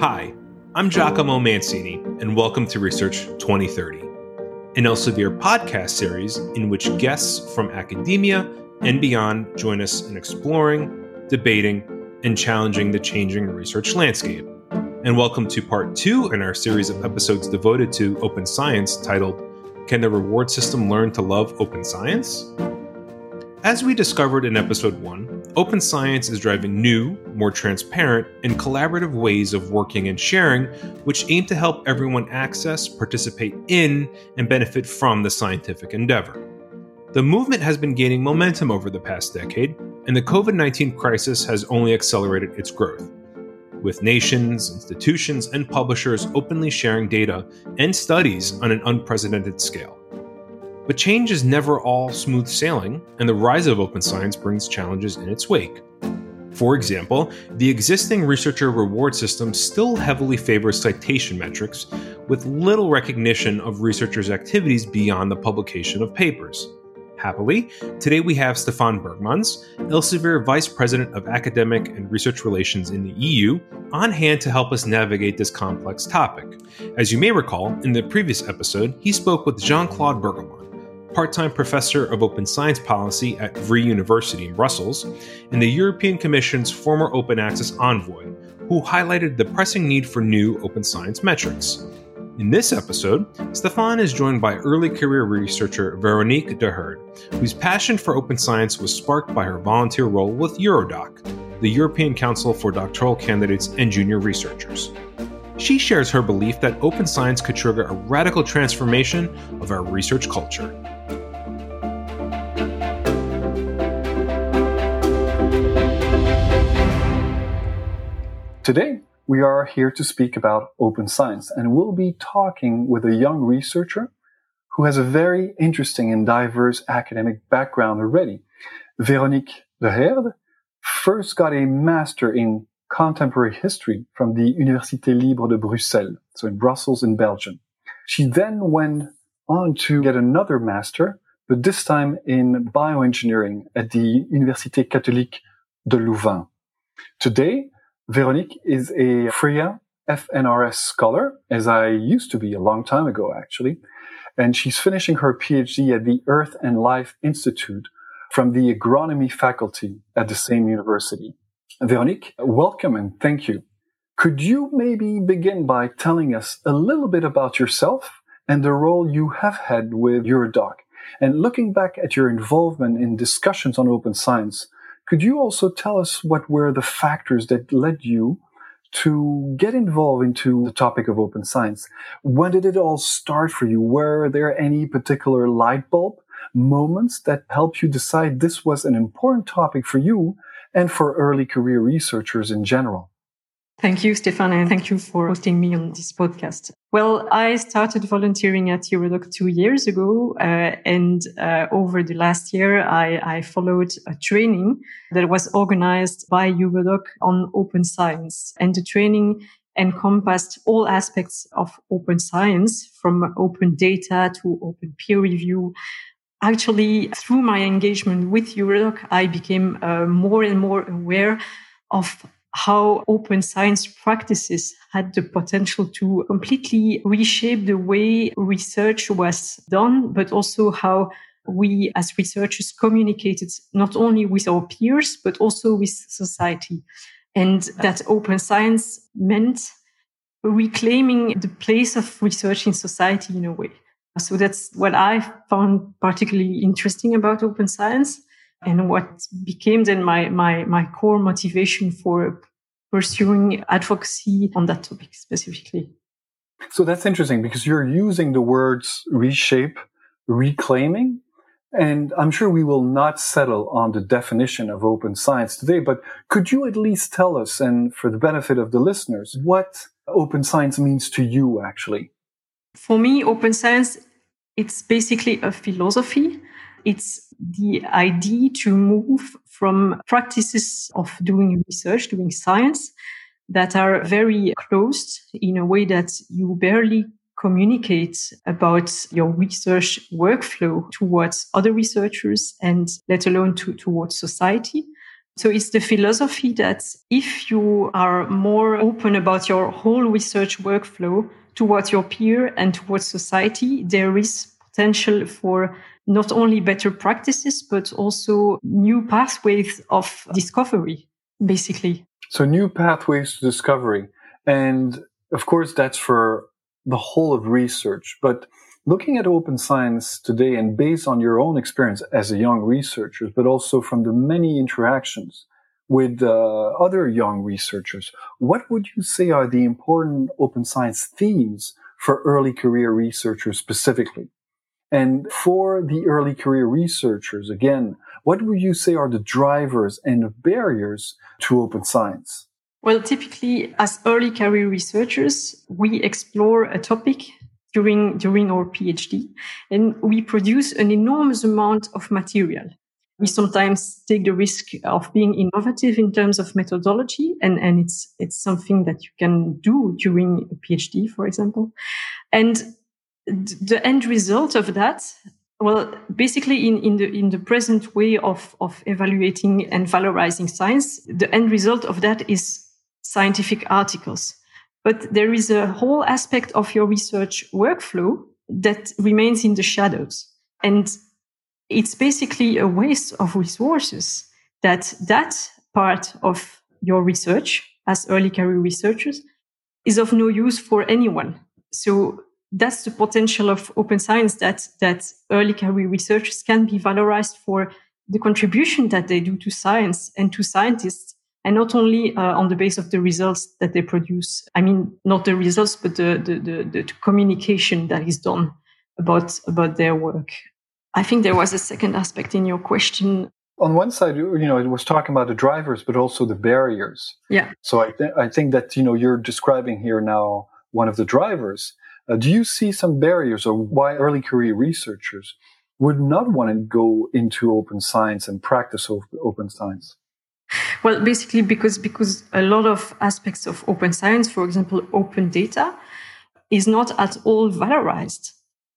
Hi, I'm Giacomo Mancini, and welcome to Research 2030, an Elsevier podcast series in which guests from academia and beyond join us in exploring, debating, and challenging the changing research landscape. And welcome to part two in our series of episodes devoted to open science titled Can the Reward System Learn to Love Open Science? As we discovered in episode 1, open science is driving new, more transparent, and collaborative ways of working and sharing, which aim to help everyone access, participate in, and benefit from the scientific endeavor. The movement has been gaining momentum over the past decade, and the COVID 19 crisis has only accelerated its growth. With nations, institutions, and publishers openly sharing data and studies on an unprecedented scale. But change is never all smooth sailing, and the rise of open science brings challenges in its wake. For example, the existing researcher reward system still heavily favors citation metrics, with little recognition of researchers' activities beyond the publication of papers. Happily, today we have Stefan Berghmans, Elsevier Vice President of Academic and Research Relations in the EU, on hand to help us navigate this complex topic. As you may recall, in the previous episode, he spoke with Jean Claude Burgelman part time professor of open science policy at Vrije University in Brussels, and the European Commission's former open access envoy, who highlighted the pressing need for new open science metrics. In this episode, Stefan is joined by early career researcher Veronique de Herde, whose passion for open science was sparked by her volunteer role with Eurodoc, the European Council for Doctoral Candidates and Junior Researchers. She shares her belief that open science could trigger a radical transformation of our research culture. Today, we are here to speak about open science, and we'll be talking with a young researcher who has a very interesting and diverse academic background already. Veronique de Herde first got a master in contemporary history from the Université Libre de Bruxelles, so in Brussels in Belgium. She then went on to get another master, but this time in bioengineering at the Université Catholique de Louvain. Today, Veronique is a FRIA FNRS scholar, as I used to be a long time ago, actually. And she's finishing her PhD at the Earth and Life Institute from the agronomy faculty at the same university. Veronique, welcome and thank you. Could you maybe begin by telling us a little bit about yourself and the role you have had with Eurodoc? And looking back at your involvement in discussions on open science, could you also tell us what were the factors that led you to get involved into the topic of open science? When did it all start for you? Were there any particular light bulb moments that helped you decide this was an important topic for you and for early career researchers in general? Thank you, Stefan, and thank you for hosting me on this podcast. Well, I started volunteering at Eurodoc two years ago, uh, and uh, over the last year, I, I, followed a training that was organized by Eurodoc on open science, and the training encompassed all aspects of open science, from open data to open peer review. Actually, through my engagement with Eurodoc, I became uh, more and more aware of how open science practices had the potential to completely reshape the way research was done, but also how we as researchers communicated not only with our peers, but also with society. And that open science meant reclaiming the place of research in society in a way. So that's what I found particularly interesting about open science and what became then my, my, my core motivation for pursuing advocacy on that topic specifically. So that's interesting because you're using the words reshape, reclaiming, and I'm sure we will not settle on the definition of open science today, but could you at least tell us, and for the benefit of the listeners, what open science means to you actually? For me, open science, it's basically a philosophy it's the idea to move from practices of doing research, doing science that are very closed in a way that you barely communicate about your research workflow towards other researchers and let alone to, towards society. So it's the philosophy that if you are more open about your whole research workflow towards your peer and towards society, there is potential for not only better practices, but also new pathways of discovery, basically. So new pathways to discovery. And of course, that's for the whole of research. But looking at open science today and based on your own experience as a young researcher, but also from the many interactions with uh, other young researchers, what would you say are the important open science themes for early career researchers specifically? And for the early career researchers, again, what would you say are the drivers and the barriers to open science? Well, typically, as early career researchers, we explore a topic during, during our PhD and we produce an enormous amount of material. We sometimes take the risk of being innovative in terms of methodology and, and it's, it's something that you can do during a PhD, for example. And the end result of that well basically in, in the in the present way of of evaluating and valorizing science the end result of that is scientific articles. But there is a whole aspect of your research workflow that remains in the shadows. And it's basically a waste of resources that that part of your research as early career researchers is of no use for anyone. So that's the potential of open science that that early career researchers can be valorized for the contribution that they do to science and to scientists and not only uh, on the basis of the results that they produce. I mean not the results but the, the, the, the communication that is done about about their work. I think there was a second aspect in your question. On one side you know it was talking about the drivers but also the barriers. Yeah. So i, th- I think that you know you're describing here now one of the drivers uh, do you see some barriers or why early career researchers would not want to go into open science and practice open science? Well, basically because because a lot of aspects of open science, for example, open data, is not at all valorized.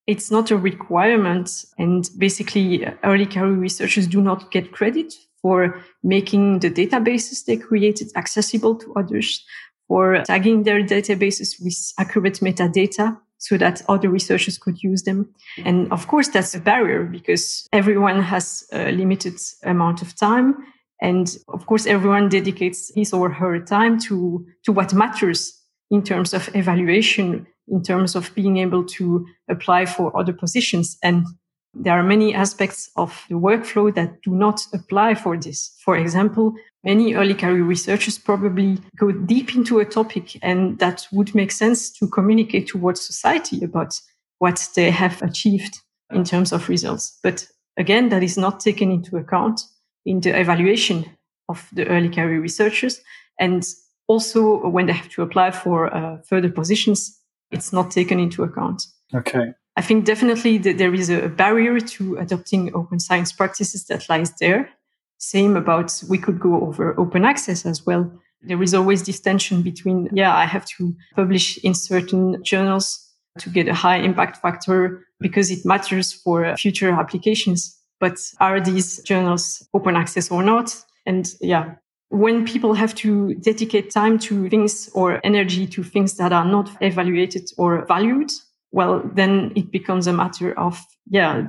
It's not a requirement, and basically, early career researchers do not get credit for making the databases they created accessible to others, or tagging their databases with accurate metadata so that other researchers could use them. And of course, that's a barrier because everyone has a limited amount of time. And of course, everyone dedicates his or her time to, to what matters in terms of evaluation, in terms of being able to apply for other positions. And there are many aspects of the workflow that do not apply for this. For example, many early career researchers probably go deep into a topic and that would make sense to communicate towards society about what they have achieved in terms of results. But again, that is not taken into account in the evaluation of the early career researchers. And also when they have to apply for uh, further positions, it's not taken into account. Okay. I think definitely that there is a barrier to adopting open science practices that lies there. Same about we could go over open access as well. There is always this tension between, yeah, I have to publish in certain journals to get a high impact factor because it matters for future applications. But are these journals open access or not? And yeah, when people have to dedicate time to things or energy to things that are not evaluated or valued, well, then it becomes a matter of, yeah,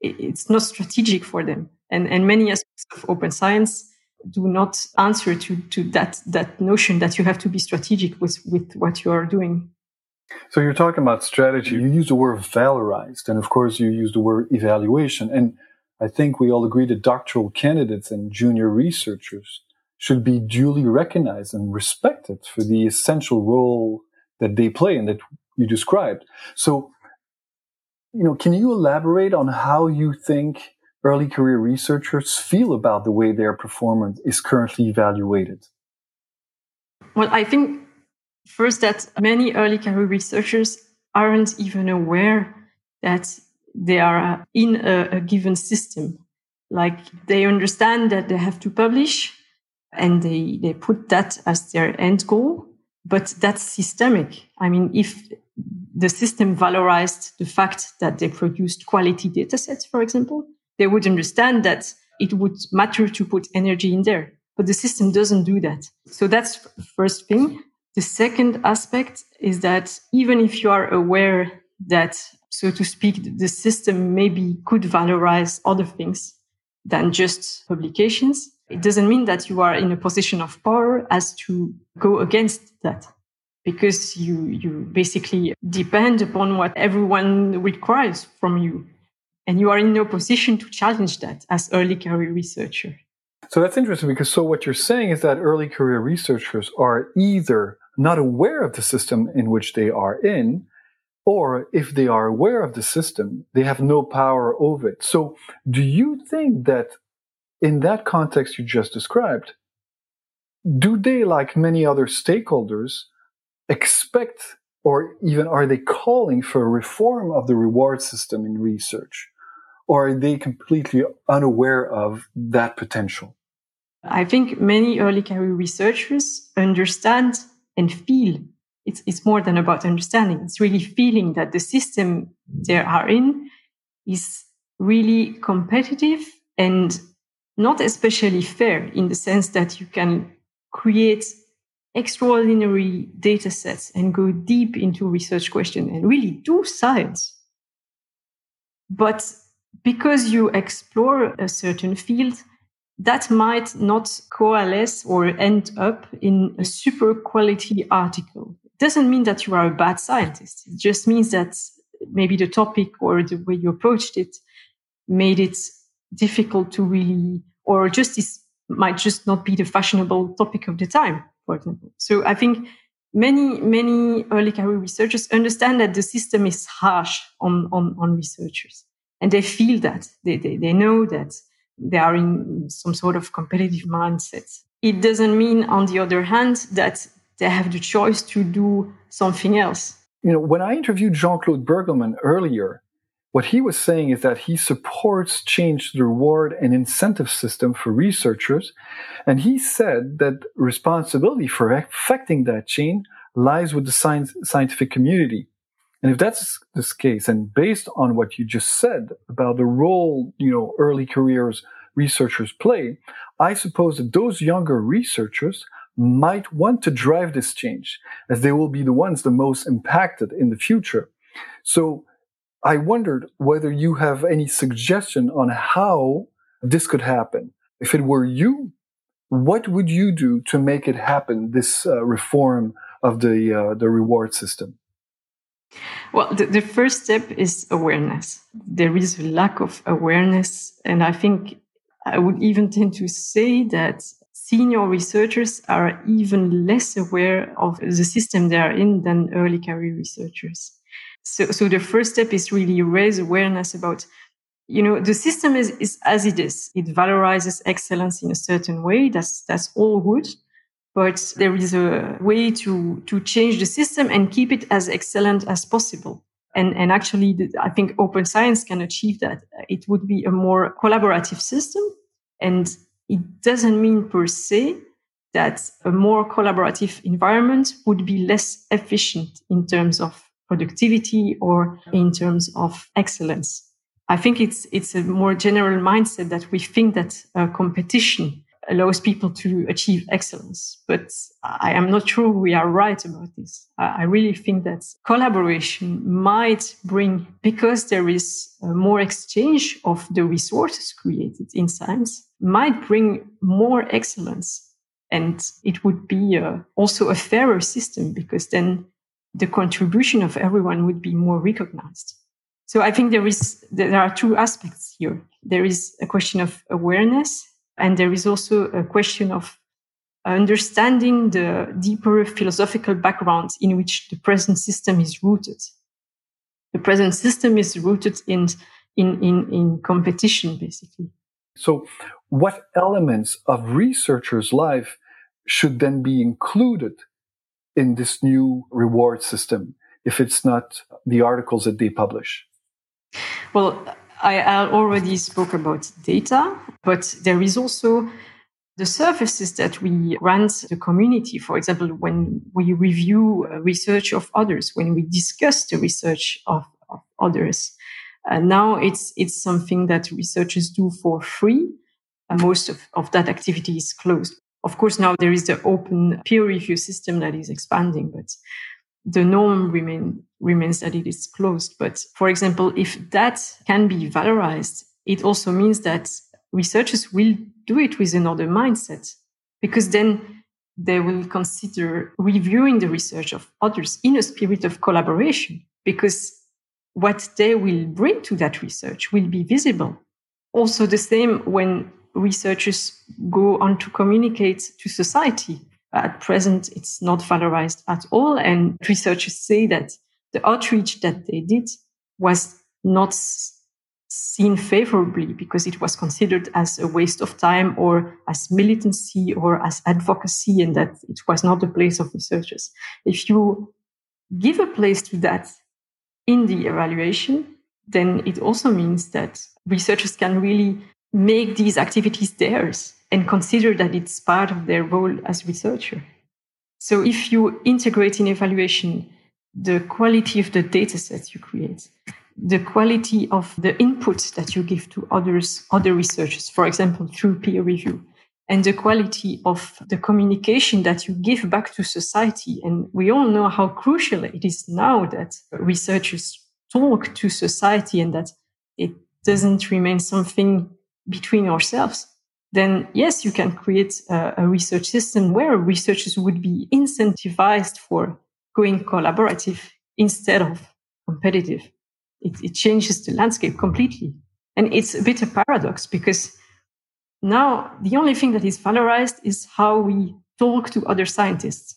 it's not strategic for them. And, and many aspects of open science do not answer to, to that, that notion that you have to be strategic with, with what you are doing. So you're talking about strategy. You use the word valorized, and of course you use the word evaluation. And I think we all agree that doctoral candidates and junior researchers should be duly recognized and respected for the essential role that they play and that you described. So, you know, can you elaborate on how you think early career researchers feel about the way their performance is currently evaluated? Well, I think first that many early career researchers aren't even aware that they are uh, in a, a given system. Like they understand that they have to publish and they, they put that as their end goal, but that's systemic. I mean, if the system valorized the fact that they produced quality data sets, for example, they would understand that it would matter to put energy in there. but the system doesn't do that. So that's first thing. The second aspect is that even if you are aware that, so to speak, the system maybe could valorize other things than just publications, it doesn't mean that you are in a position of power as to go against that because you, you basically depend upon what everyone requires from you. And you are in no position to challenge that as early career researcher. So that's interesting because so what you're saying is that early career researchers are either not aware of the system in which they are in, or if they are aware of the system, they have no power over it. So do you think that in that context you just described, do they, like many other stakeholders, expect or even are they calling for a reform of the reward system in research? Or are they completely unaware of that potential? I think many early career researchers understand and feel it's, it's more than about understanding. It's really feeling that the system they are in is really competitive and not especially fair in the sense that you can create extraordinary data sets and go deep into research question and really do science. But because you explore a certain field, that might not coalesce or end up in a super quality article. Doesn't mean that you are a bad scientist. It just means that maybe the topic or the way you approached it made it difficult to really, or just is, might just not be the fashionable topic of the time, for example. So I think many, many early career researchers understand that the system is harsh on, on, on researchers and they feel that they, they, they know that they are in some sort of competitive mindset. It doesn't mean, on the other hand, that they have the choice to do something else. You know, when I interviewed Jean Claude Burgelman earlier, what he was saying is that he supports change to the reward and incentive system for researchers. And he said that responsibility for affecting that change lies with the science, scientific community. And if that's the case, and based on what you just said about the role, you know, early careers researchers play, I suppose that those younger researchers might want to drive this change as they will be the ones the most impacted in the future. So I wondered whether you have any suggestion on how this could happen. If it were you, what would you do to make it happen, this uh, reform of the, uh, the reward system? Well, the, the first step is awareness. There is a lack of awareness. And I think I would even tend to say that senior researchers are even less aware of the system they are in than early career researchers. So, so the first step is really raise awareness about, you know, the system is, is as it is. It valorizes excellence in a certain way. That's, that's all good but there is a way to, to change the system and keep it as excellent as possible. And, and actually, the, I think open science can achieve that. It would be a more collaborative system. And it doesn't mean per se that a more collaborative environment would be less efficient in terms of productivity or in terms of excellence. I think it's, it's a more general mindset that we think that uh, competition allows people to achieve excellence. But I am not sure we are right about this. I really think that collaboration might bring, because there is more exchange of the resources created in science, might bring more excellence. And it would be uh, also a fairer system because then the contribution of everyone would be more recognized. So I think there is, there are two aspects here. There is a question of awareness and there is also a question of understanding the deeper philosophical background in which the present system is rooted. The present system is rooted in, in, in, in competition, basically. So, what elements of researchers' life should then be included in this new reward system if it's not the articles that they publish? Well, I, already spoke about data, but there is also the services that we grant the community. For example, when we review research of others, when we discuss the research of, of others. Uh, now it's, it's something that researchers do for free. And most of, of that activity is closed. Of course, now there is the open peer review system that is expanding, but the norm remain, remains that it is closed. But for example, if that can be valorized, it also means that researchers will do it with another mindset because then they will consider reviewing the research of others in a spirit of collaboration because what they will bring to that research will be visible. Also, the same when researchers go on to communicate to society. At present, it's not valorized at all. And researchers say that the outreach that they did was not seen favorably because it was considered as a waste of time or as militancy or as advocacy and that it was not the place of researchers. If you give a place to that in the evaluation, then it also means that researchers can really make these activities theirs and consider that it's part of their role as researcher. So if you integrate in evaluation the quality of the data sets you create, the quality of the input that you give to others, other researchers, for example, through peer review, and the quality of the communication that you give back to society. And we all know how crucial it is now that researchers talk to society and that it doesn't remain something between ourselves. Then yes, you can create a, a research system where researchers would be incentivized for going collaborative instead of competitive it, it changes the landscape completely. And it's a bit a paradox because now the only thing that is valorized is how we talk to other scientists.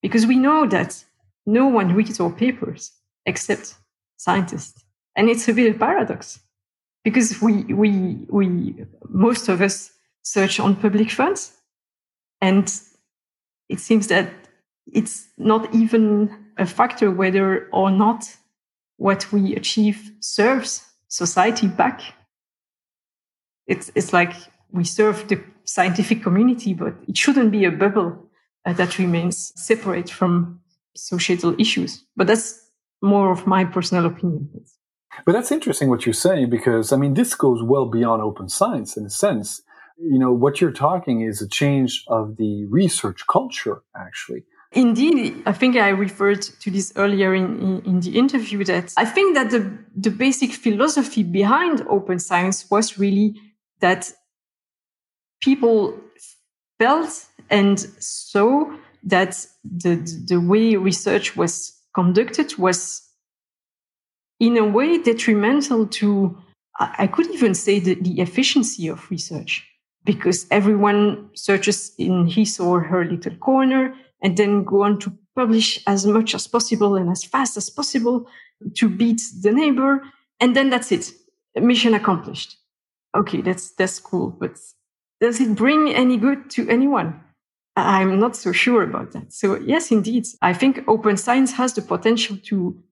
Because we know that no one reads our papers except scientists. And it's a bit of a paradox because we, we, we, most of us search on public funds. And it seems that it's not even a factor whether or not what we achieve serves society back. It's, it's like we serve the scientific community, but it shouldn't be a bubble uh, that remains separate from societal issues. But that's more of my personal opinion. But that's interesting what you're saying because I mean this goes well beyond open science in a sense. You know what you're talking is a change of the research culture actually. Indeed, I think I referred to this earlier in, in, the interview that I think that the, the basic philosophy behind open science was really that people felt and saw that the, the way research was conducted was in a way detrimental to, I could even say, the, the efficiency of research because everyone searches in his or her little corner and then go on to publish as much as possible and as fast as possible to beat the neighbor. And then that's it. Mission accomplished. Okay, that's, that's cool. But does it bring any good to anyone? I'm not so sure about that. So yes, indeed, I think open science has the potential to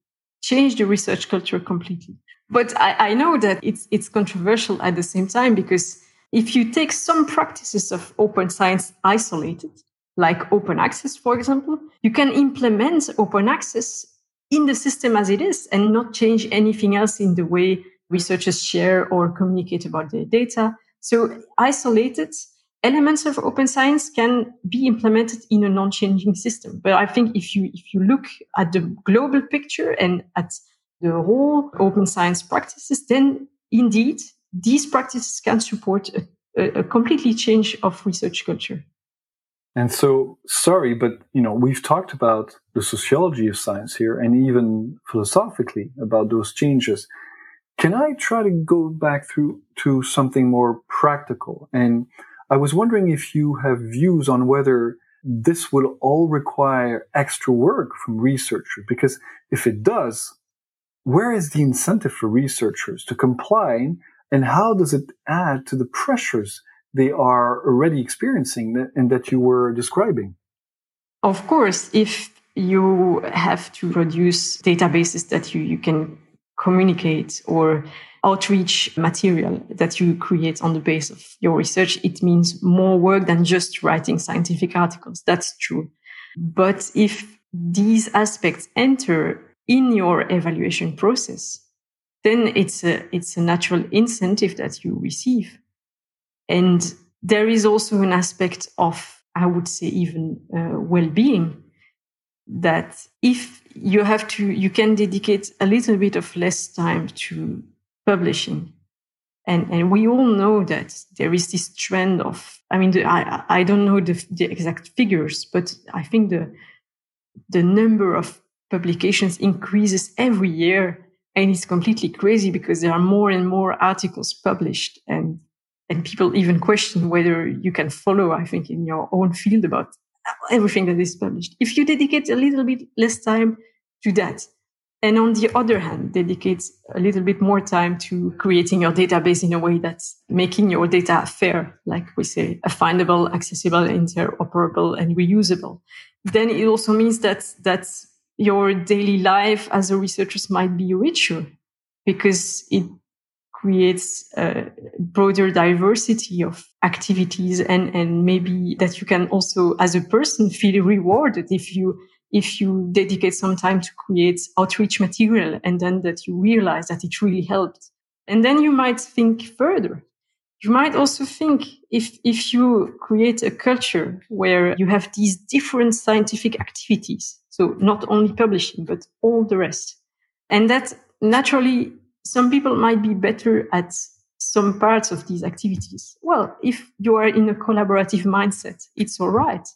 change the research culture completely. But I, I know that it's, it's controversial at the same time because if you take some practices of open science isolated, like open access, for example, you can implement open access in the system as it is and not change anything else in the way researchers share or communicate about their data. So isolated elements of open science can be implemented in a non-changing system. But I think if you, if you look at the global picture and at the whole open science practices, then indeed these practices can support a, a, completely change of research culture. And so, sorry, but you know, we've talked about the sociology of science here and even philosophically about those changes. Can I try to go back through to something more practical? And I was wondering if you have views on whether this will all require extra work from researchers, because if it does, where is the incentive for researchers to comply and how does it add to the pressures they are already experiencing and that you were describing. Of course, if you have to produce databases that you, you can communicate or outreach material that you create on the base of your research, it means more work than just writing scientific articles. That's true. But if these aspects enter in your evaluation process, then it's a, it's a natural incentive that you receive. And there is also an aspect of, I would say, even uh, well being that if you have to, you can dedicate a little bit of less time to publishing. And, and we all know that there is this trend of, I mean, the, I, I don't know the, the exact figures, but I think the, the number of publications increases every year and it's completely crazy because there are more and more articles published and and people even question whether you can follow i think in your own field about everything that is published. If you dedicate a little bit less time to that and on the other hand dedicate a little bit more time to creating your database in a way that's making your data fair like we say findable accessible interoperable and reusable then it also means that that your daily life as a researcher might be richer because it creates a broader diversity of activities and, and maybe that you can also as a person feel rewarded if you if you dedicate some time to create outreach material and then that you realize that it really helped and then you might think further you might also think if if you create a culture where you have these different scientific activities so not only publishing, but all the rest. And that naturally, some people might be better at some parts of these activities. Well, if you are in a collaborative mindset, it's all right.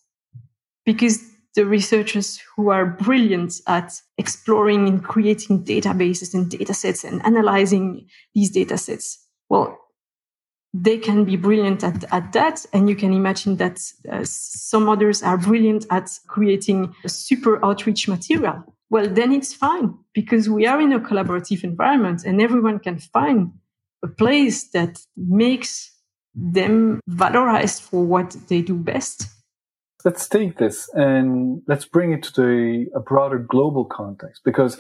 Because the researchers who are brilliant at exploring and creating databases and data sets and analyzing these data sets, well, they can be brilliant at, at that. And you can imagine that uh, some others are brilliant at creating super outreach material. Well, then it's fine because we are in a collaborative environment and everyone can find a place that makes them valorized for what they do best. Let's take this and let's bring it to the, a broader global context because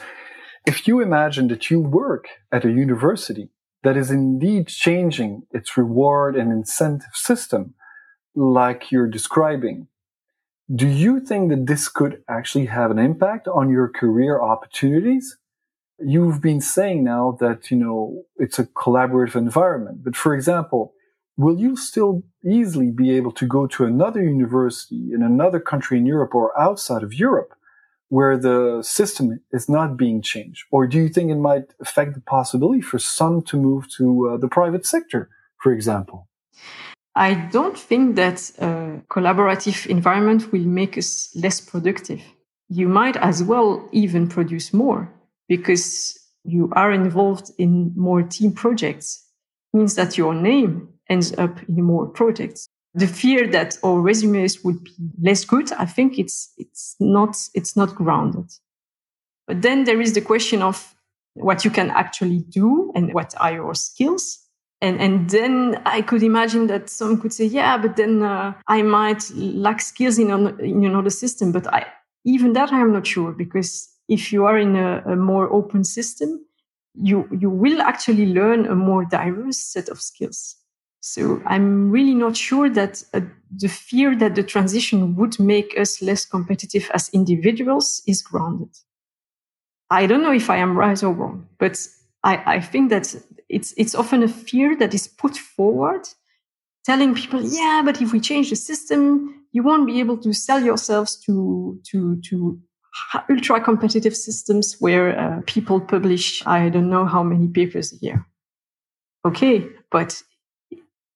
if you imagine that you work at a university that is indeed changing its reward and incentive system, like you're describing. Do you think that this could actually have an impact on your career opportunities? You've been saying now that, you know, it's a collaborative environment. But for example, will you still easily be able to go to another university in another country in Europe or outside of Europe where the system is not being changed? Or do you think it might affect the possibility for some to move to uh, the private sector, for example? I don't think that a collaborative environment will make us less productive. You might as well even produce more because you are involved in more team projects. It means that your name ends up in more projects the fear that our resumes would be less good, I think it's it's not it's not grounded. But then there is the question of what you can actually do and what are your skills. And, and then I could imagine that some could say, yeah, but then uh, I might lack skills in, in another system. But I, even that I'm not sure because if you are in a, a more open system, you, you will actually learn a more diverse set of skills. So I'm really not sure that uh, the fear that the transition would make us less competitive as individuals is grounded. I don't know if I am right or wrong, but I, I think that it's, it's often a fear that is put forward telling people, yeah, but if we change the system, you won't be able to sell yourselves to, to, to ultra competitive systems where uh, people publish, I don't know how many papers a year. Okay, but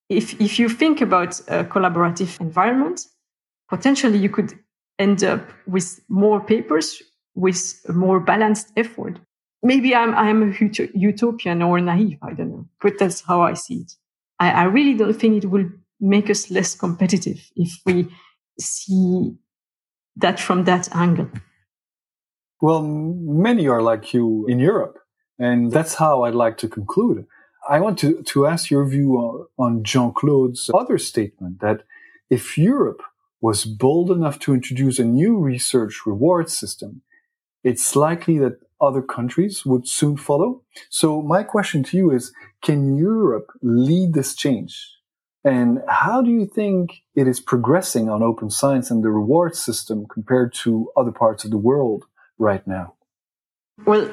if, if you think about a collaborative environment, potentially you could end up with more papers with a more balanced effort. Maybe I'm, I'm a utopian or naive. I don't know, but that's how I see it. I, I really don't think it will make us less competitive if we see that from that angle. Well, many are like you in Europe. And that's how I'd like to conclude. I want to, to ask your view on, on Jean Claude's other statement that if Europe was bold enough to introduce a new research reward system, it's likely that other countries would soon follow. So my question to you is, can Europe lead this change? And how do you think it is progressing on open science and the reward system compared to other parts of the world right now? Well,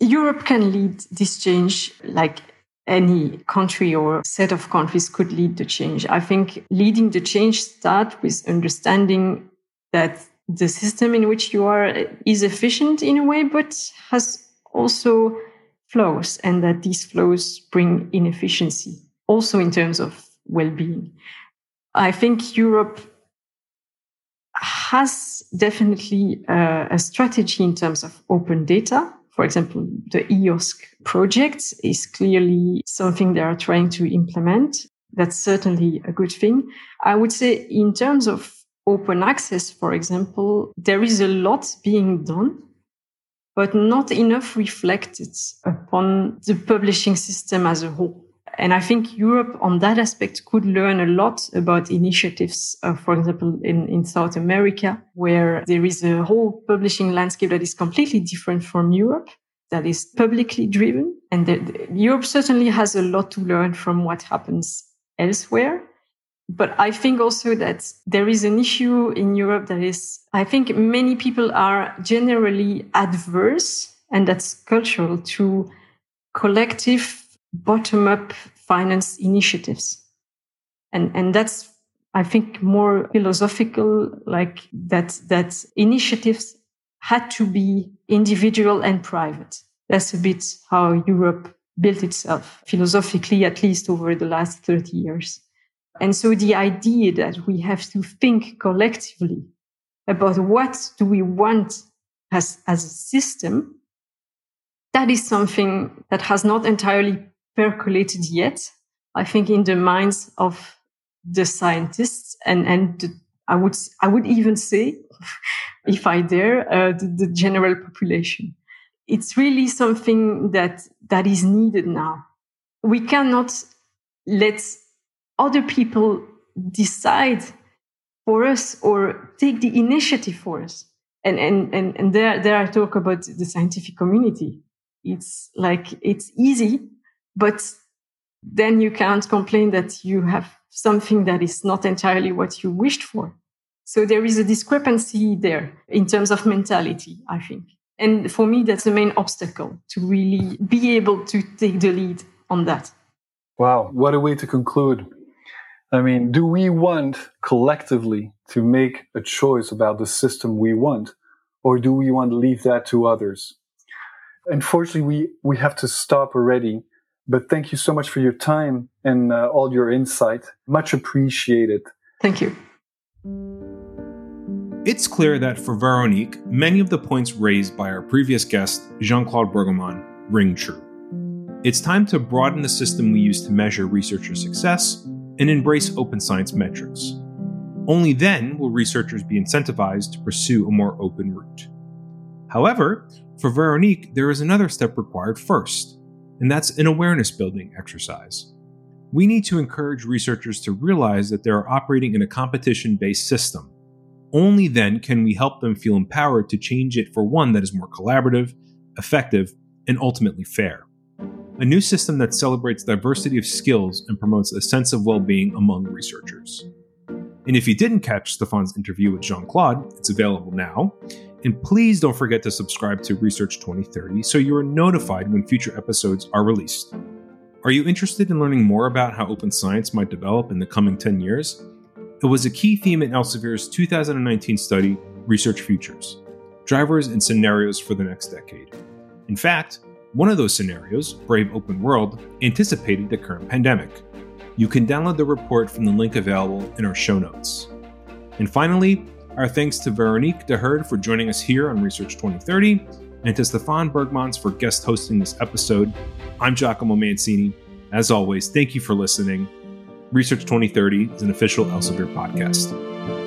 Europe can lead this change like any country or set of countries could lead the change. I think leading the change start with understanding that the system in which you are is efficient in a way, but has also flows, and that these flows bring inefficiency, also in terms of well-being. I think Europe has definitely uh, a strategy in terms of open data for example, the EOSC project is clearly something they are trying to implement. That's certainly a good thing. I would say in terms of open access, for example, there is a lot being done, but not enough reflected upon the publishing system as a whole. And I think Europe on that aspect could learn a lot about initiatives, uh, for example, in, in South America, where there is a whole publishing landscape that is completely different from Europe, that is publicly driven. And Europe certainly has a lot to learn from what happens elsewhere. But I think also that there is an issue in Europe that is, I think many people are generally adverse, and that's cultural, to collective bottom up finance initiatives. And, and that's, I think, more philosophical, like that, that initiatives had to be individual and private. That's a bit how Europe built itself philosophically, at least over the last 30 years. And so the idea that we have to think collectively about what do we want as, as a system, that is something that has not entirely percolated yet. I think in the minds of the scientists and and the, I would I would even say, if I dare, uh, the, the general population. It's really something that that is needed now. We cannot let other people decide for us or take the initiative for us. And and and, and there there I talk about the scientific community. It's like it's easy but then you can't complain that you have something that is not entirely what you wished for. So there is a discrepancy there in terms of mentality, I think. And for me, that's the main obstacle to really be able to take the lead on that. Wow, what a way to conclude. I mean, do we want collectively to make a choice about the system we want, or do we want to leave that to others? Unfortunately, we, we have to stop already. But thank you so much for your time and uh, all your insight. Much appreciated. Thank you. It's clear that for Veronique, many of the points raised by our previous guest, Jean Claude Burgelman, ring true. It's time to broaden the system we use to measure researcher success and embrace open science metrics. Only then will researchers be incentivized to pursue a more open route. However, for Veronique, there is another step required first and that's an awareness building exercise. We need to encourage researchers to realize that they are operating in a competition based system. Only then can we help them feel empowered to change it for one that is more collaborative, effective, and ultimately fair. A new system that celebrates diversity of skills and promotes a sense of well being among researchers. And if you didn't catch Stephane's interview with Jean Claude, it's available now. And please don't forget to subscribe to Research 2030 so you are notified when future episodes are released. Are you interested in learning more about how open science might develop in the coming 10 years? It was a key theme in Elsevier's 2019 study, Research Futures Drivers and Scenarios for the Next Decade. In fact, one of those scenarios, Brave Open World, anticipated the current pandemic. You can download the report from the link available in our show notes. And finally, our thanks to Veronique de Herde for joining us here on Research 2030, and to Stefan Berghmans for guest hosting this episode. I'm Giacomo Mancini. As always, thank you for listening. Research 2030 is an official Elsevier podcast.